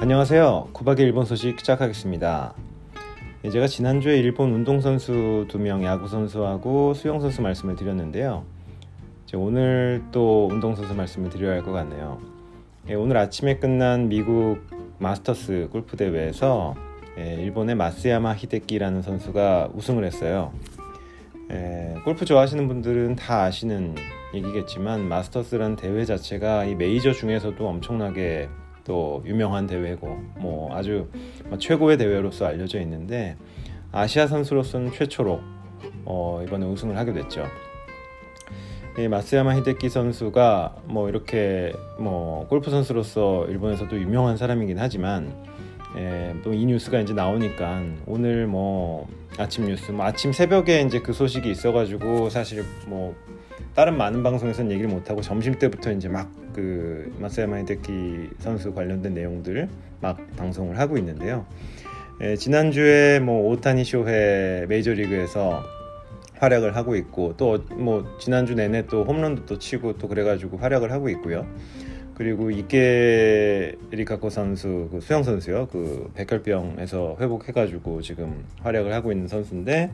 안녕하세요. 구박의 일본 소식 시작하겠습니다. 예, 제가 지난주에 일본 운동선수 두 명 야구선수하고 수영선수 말씀을 드렸는데요. 오늘 또 운동선수 말씀을 드려야 할 것 같네요. 예, 오늘 아침에 끝난 미국 마스터스 골프 대회에서 예, 일본의 마스야마 히데키라는 선수가 우승을 했어요. 골프 좋아하시는 분들은 다 아시는 얘기겠지만 마스터스란 대회 자체가 이 메이저 중에서도 엄청나게 또 유명한 대회고 뭐 아주 뭐 최고의 대회로서 알려져 있는데 아시아 선수로서는 최초로 어 이번에 우승을 하게 됐죠. 이 마스야마 히데키 선수가 뭐 이렇게 뭐 골프 선수로서 일본에서도 유명한 사람이긴 하지만 예, 또 이 뉴스가 이제 나오니까 오늘 뭐 아침 뉴스, 뭐 아침 새벽에 이제 그 소식이 있어가지고 사실 뭐 다른 많은 방송에서는 얘기를 못 하고 점심 때부터 이제 막 그 마사야마 히데키 선수 관련된 내용들 막 방송을 하고 있는데요. 예, 지난주에 뭐 오타니 쇼헤 메이저리그에서 활약을 하고 있고 또 뭐 지난주 내내 또 홈런도 또 치고 또 그래가지고 활약을 하고 있고요. 그리고 이게 리카코 선수 그 수영 선수요. 그 백혈병에서 회복해가지고 지금 활약을 하고 있는 선수인데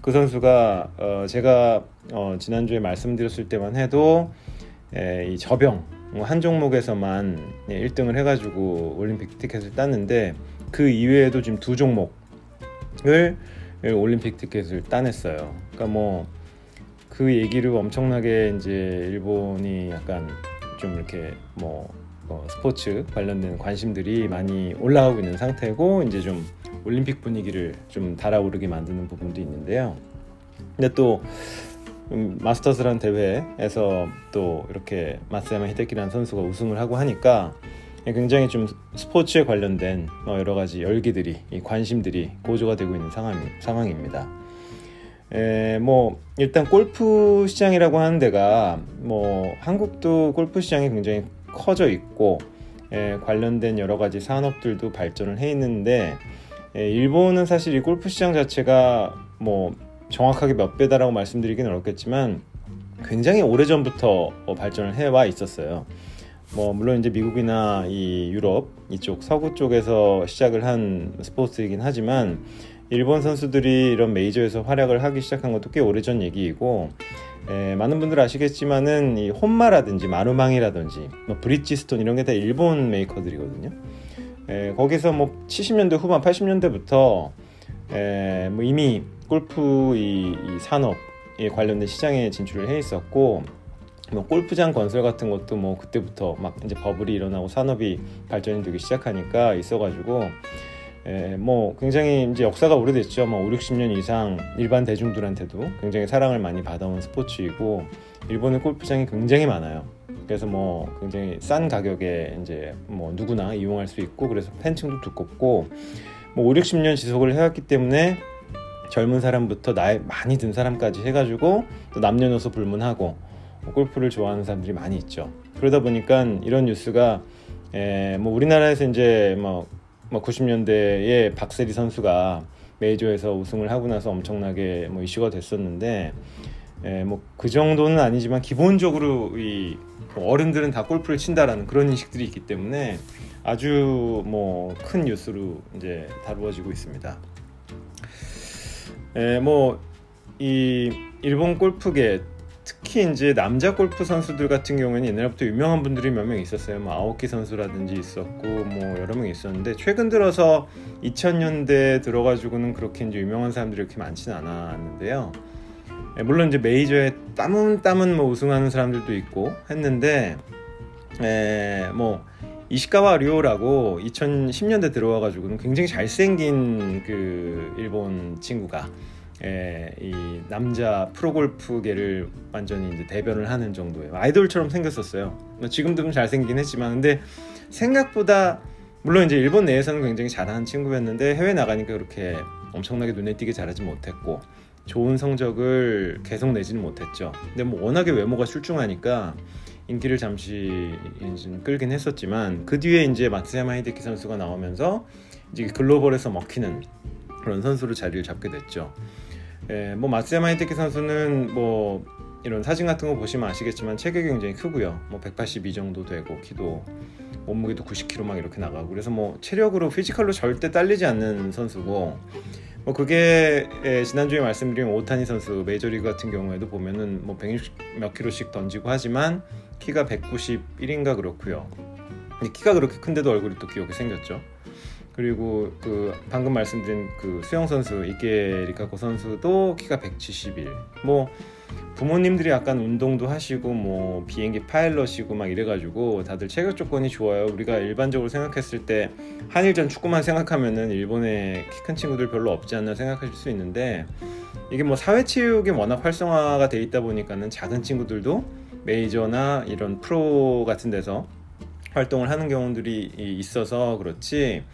그 선수가 어 제가 어 지난주에 말씀드렸을 때만 해도 에, 이 저병 한 종목에서만 1등을 해가지고 올림픽 티켓을 땄는데 그 이외에도 지금 두 종목을 올림픽 티켓을 따냈어요. 그러니까 뭐 그 얘기를 엄청나게 이제 일본이 약간 좀 이렇게 뭐 어, 스포츠 관련된 관심들이 많이 올라가고 있는 상태고 이제 좀 올림픽 분위기를 좀 달아오르게 만드는 부분도 있는데요. 근데 또 음, 마스터스란 대회에서 또 이렇게 마스야마 히데키라는 선수가 우승을 하고 하니까 굉장히 좀 스포츠에 관련된 뭐 여러 가지 열기들이 관심들이 고조가 되고 있는 상황, 상황입니다. 에, 뭐 일단 골프 시장이라고 하는 데가 뭐 한국도 골프 시장이 굉장히 커져 있고 에, 관련된 여러 가지 산업들도 발전을 해 있는데 에, 일본은 사실 이 골프 시장 자체가 뭐 정확하게 몇 배다라고 말씀드리기는 어렵겠지만 굉장히 오래 전부터 어, 발전을 해 와 있었어요. 뭐 물론 이제 미국이나 이 유럽 이쪽 서구 쪽에서 시작을 한 스포츠이긴 하지만 일본 선수들이 이런 메이저에서 활약을 하기 시작한 것도 꽤 오래전 얘기이고 에, 많은 분들 아시겠지만은 이 혼마라든지 마루망이라든지 뭐 브릿지스톤 이런 게 다 일본 메이커들이거든요. 에, 거기서 뭐 70년대 후반 80년대부터 에, 뭐 이미 골프 이, 이 산업에 관련된 시장에 진출을 해 있었고 뭐 골프장 건설 같은 것도 뭐 그때부터 막 이제 버블이 일어나고 산업이 발전이 되기 시작하니까 있어가지고 에, 뭐 굉장히 이제 역사가 오래됐죠. 뭐 5, 60년 이상 일반 대중들한테도 굉장히 사랑을 많이 받아온 스포츠이고 일본의 골프장이 굉장히 많아요. 그래서 뭐 굉장히 싼 가격에 이제 뭐 누구나 이용할 수 있고 그래서 팬층도 두껍고 뭐 5, 60년 지속을 해왔기 때문에 젊은 사람부터 나이 많이 든 사람까지 해가지고 또 남녀노소 불문하고 골프를 좋아하는 사람들이 많이 있죠. 그러다 보니까 이런 뉴스가 에, 뭐 우리나라에서 이제 뭐 뭐 90년대에 박세리 선수가 메이저에서 우승을 하고 나서 엄청나게 뭐 이슈가 됐었는데 예, 뭐그 정도는 아니지만 기본적으로 이 어른들은 다 골프를 친다라는 그런 인식들이 있기 때문에 아주 뭐 큰 뉴스로 이제 다루어지고 있습니다. 예, 뭐이 일본 골프계 특히 이제 남자 골프 선수들 같은 경우에는 옛날부터 유명한 분들이 몇 명 있었어요. 뭐 아오키 선수라든지 있었고 뭐 여러 명 있었는데 최근 들어서 2000년대 들어가지고는 그렇게 이제 유명한 사람들이 이렇게 많지는 않았는데요. 예, 물론 이제 메이저에 땀은 땀은 뭐 우승하는 사람들도 있고 했는데 에, 예, 뭐 이시카와 류오라고 2010년대 들어와가지고는 굉장히 잘생긴 그 일본 친구가 예, 이 남자 프로골프계를 완전히 이제 대변을 하는 정도의 아이돌처럼 생겼었어요. 뭐 지금도 좀 잘생긴 했지만 근데 생각보다 물론 이제 일본 내에서는 굉장히 잘하는 친구였는데 해외 나가니까 그렇게 엄청나게 눈에 띄게 잘하지 못했고 좋은 성적을 계속 내지는 못했죠. 근데 뭐 워낙에 외모가 출중하니까 인기를 잠시 끌긴 했었지만 그 뒤에 이제 마츠야마 히데키 선수가 나오면서 이제 글로벌에서 먹히는 그런 선수로 자리를 잡게 됐죠. 예, 뭐 마츠야마 히데키 선수는 뭐 이런 사진 같은 거 보시면 아시겠지만 체격이 굉장히 크고요. 뭐 182 정도 되고 키도 몸무게도 90kg 막 이렇게 나가고 그래서 뭐 체력으로 physical로 절대 딸리지 않는 선수고 뭐 그게 예, 지난주에 말씀드린 오타니 선수 메이저리그 같은 경우에도 보면은 뭐 160 몇 킬로씩 던지고 하지만 키가 191인가 그렇고요. 키가 그렇게 큰데도 얼굴이 또 귀엽게 생겼죠. 그리고 그 방금 말씀드린 그 수영 선수 이케 리카코 선수도 키가 171. 뭐 부모님들이 약간 운동도 하시고 뭐 비행기 파일럿이고 막 이래가지고 다들 체격 조건이 좋아요. 우리가 일반적으로 생각했을 때 한일전 축구만 생각하면은 일본에 키 큰 친구들 별로 없지 않나 생각하실 수 있는데 이게 뭐 사회 체육이 워낙 활성화가 돼 있다 보니까는 작은 친구들도 메이저나 이런 프로 같은 데서 활동을 하는 경우들이 있어서 그렇지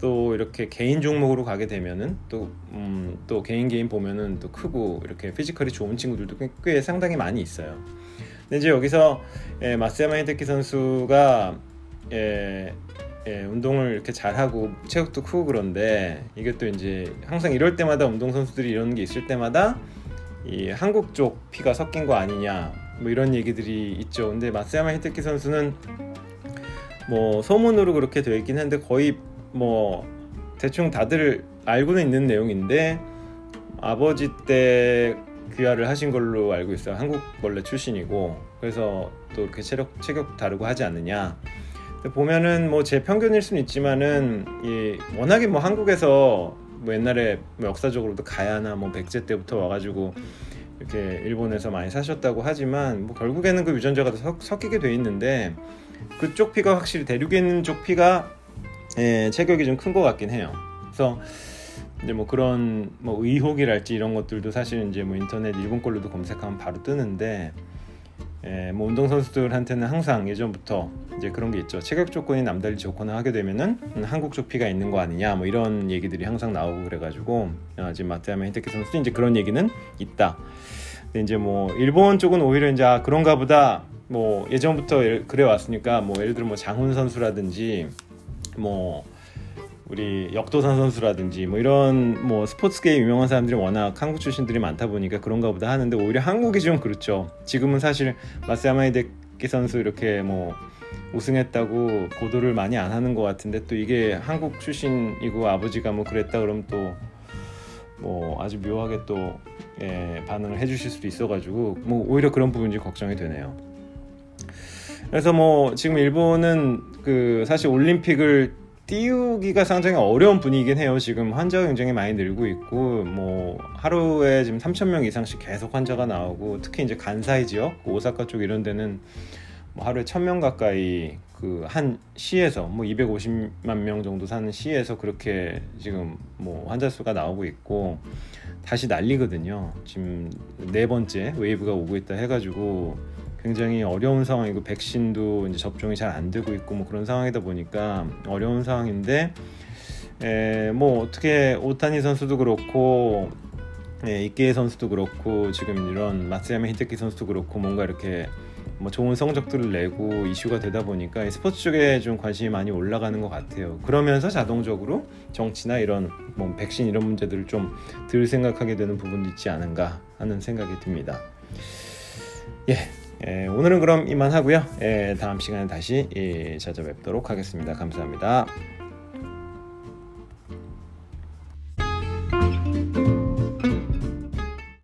또 이렇게 개인 종목으로 가게 되면은 또, 음, 또 개인 개인 보면은 또 크고 이렇게 피지컬이 좋은 친구들도 꽤, 꽤 상당히 많이 있어요. 근데 이제 여기서 예, 마스야마 히데키 선수가 예, 예, 운동을 이렇게 잘하고 체격도 크고 그런데 이게 또 이제 항상 이럴 때마다 운동 선수들이 이런 게 있을 때마다 이 한국 쪽 피가 섞인 거 아니냐 뭐 이런 얘기들이 있죠. 근데 마스야마 히데키 선수는 뭐 소문으로 그렇게 되어 있긴 한데 거의 뭐 대충 다들 알고는 있는 내용인데 아버지 때 귀화를 하신 걸로 알고 있어요. 한국 원래 출신이고 그래서 또 이렇게 체력 체격 다르고 하지 않느냐. 보면은 뭐 제 편견일 수는 있지만은 이 워낙에 뭐 한국에서 뭐 옛날에 뭐 역사적으로도 가야나 뭐 백제 때부터 와가지고 이렇게 일본에서 많이 사셨다고 하지만 뭐 결국에는 그 유전자가 섞이게 돼 있는데 그쪽 피가 확실히 대륙에 있는 쪽 피가 예, 체격이 좀 큰 것 같긴 해요. 그래서 이제 뭐 그런 뭐 의혹이랄지 이런 것들도 사실 이제 뭐 인터넷 일본 걸로도 검색하면 바로 뜨는데 예, 뭐 운동 선수들한테는 항상 예전부터 이제 그런 게 있죠. 체격 조건이 남달리 좋거나 하게 되면은 한국 쪽 피가 있는 거 아니냐 뭐 이런 얘기들이 항상 나오고 그래가지고 아, 지금 마테야마 히데키 선수도 이제 그런 얘기는 있다. 근데 이제 뭐 일본 쪽은 오히려 이제 아, 그런가 보다 뭐 예전부터 그래 왔으니까 뭐 예를 들어 뭐 장훈 선수라든지 뭐 우리 역도산 선수라든지 뭐 이런 뭐 스포츠계에 유명한 사람들이 워낙 한국 출신들이 많다 보니까 그런가 보다 하는데 오히려 한국이 좀 그렇죠. 지금은 사실 마스야마 히데키 선수 이렇게 뭐 우승했다고 보도를 많이 안 하는 것 같은데 또 이게 한국 출신이고 아버지가 뭐 그랬다 그러면 또뭐 아주 묘하게 또 예, 반응을 해주실 수도 있어가지고 뭐 오히려 그런 부분이 걱정이 되네요. 그래서 뭐 지금 일본은 그 사실 올림픽을 띄우기가 상당히 어려운 분위기긴 해요. 지금 환자가 굉장히 많이 늘고 있고 뭐 하루에 지금 3천 명 이상씩 계속 환자가 나오고 특히 이제 간사이 지역 오사카 쪽 이런 데는 뭐 하루에 1,000명 가까이 그 한 시에서 뭐 250만 명 정도 사는 시에서 그렇게 지금 뭐 환자 수가 나오고 있고 다시 난리거든요. 지금 네 번째 wave가 오고 있다 해가지고 굉장히 어려운 상황이고 백신도 이제 접종이 잘 안 되고 있고 뭐 그런 상황이다 보니까 어려운 상황인데 에, 뭐 어떻게 오타니 선수도 그렇고 예, 이케에 선수도 그렇고 지금 이런 마츠야마 히데키 선수도 그렇고 뭔가 이렇게 뭐 좋은 성적들을 내고 이슈가 되다 보니까 스포츠 쪽에 좀 관심이 많이 올라가는 것 같아요. 그러면서 자동적으로 정치나 이런 뭐 백신 이런 문제들을 좀 덜 생각하게 되는 부분도 있지 않은가 하는 생각이 듭니다. 예, 예, 오늘은 그럼 이만 하고요. 예, 다음 시간에 다시 예, 찾아뵙도록 하겠습니다. 감사합니다.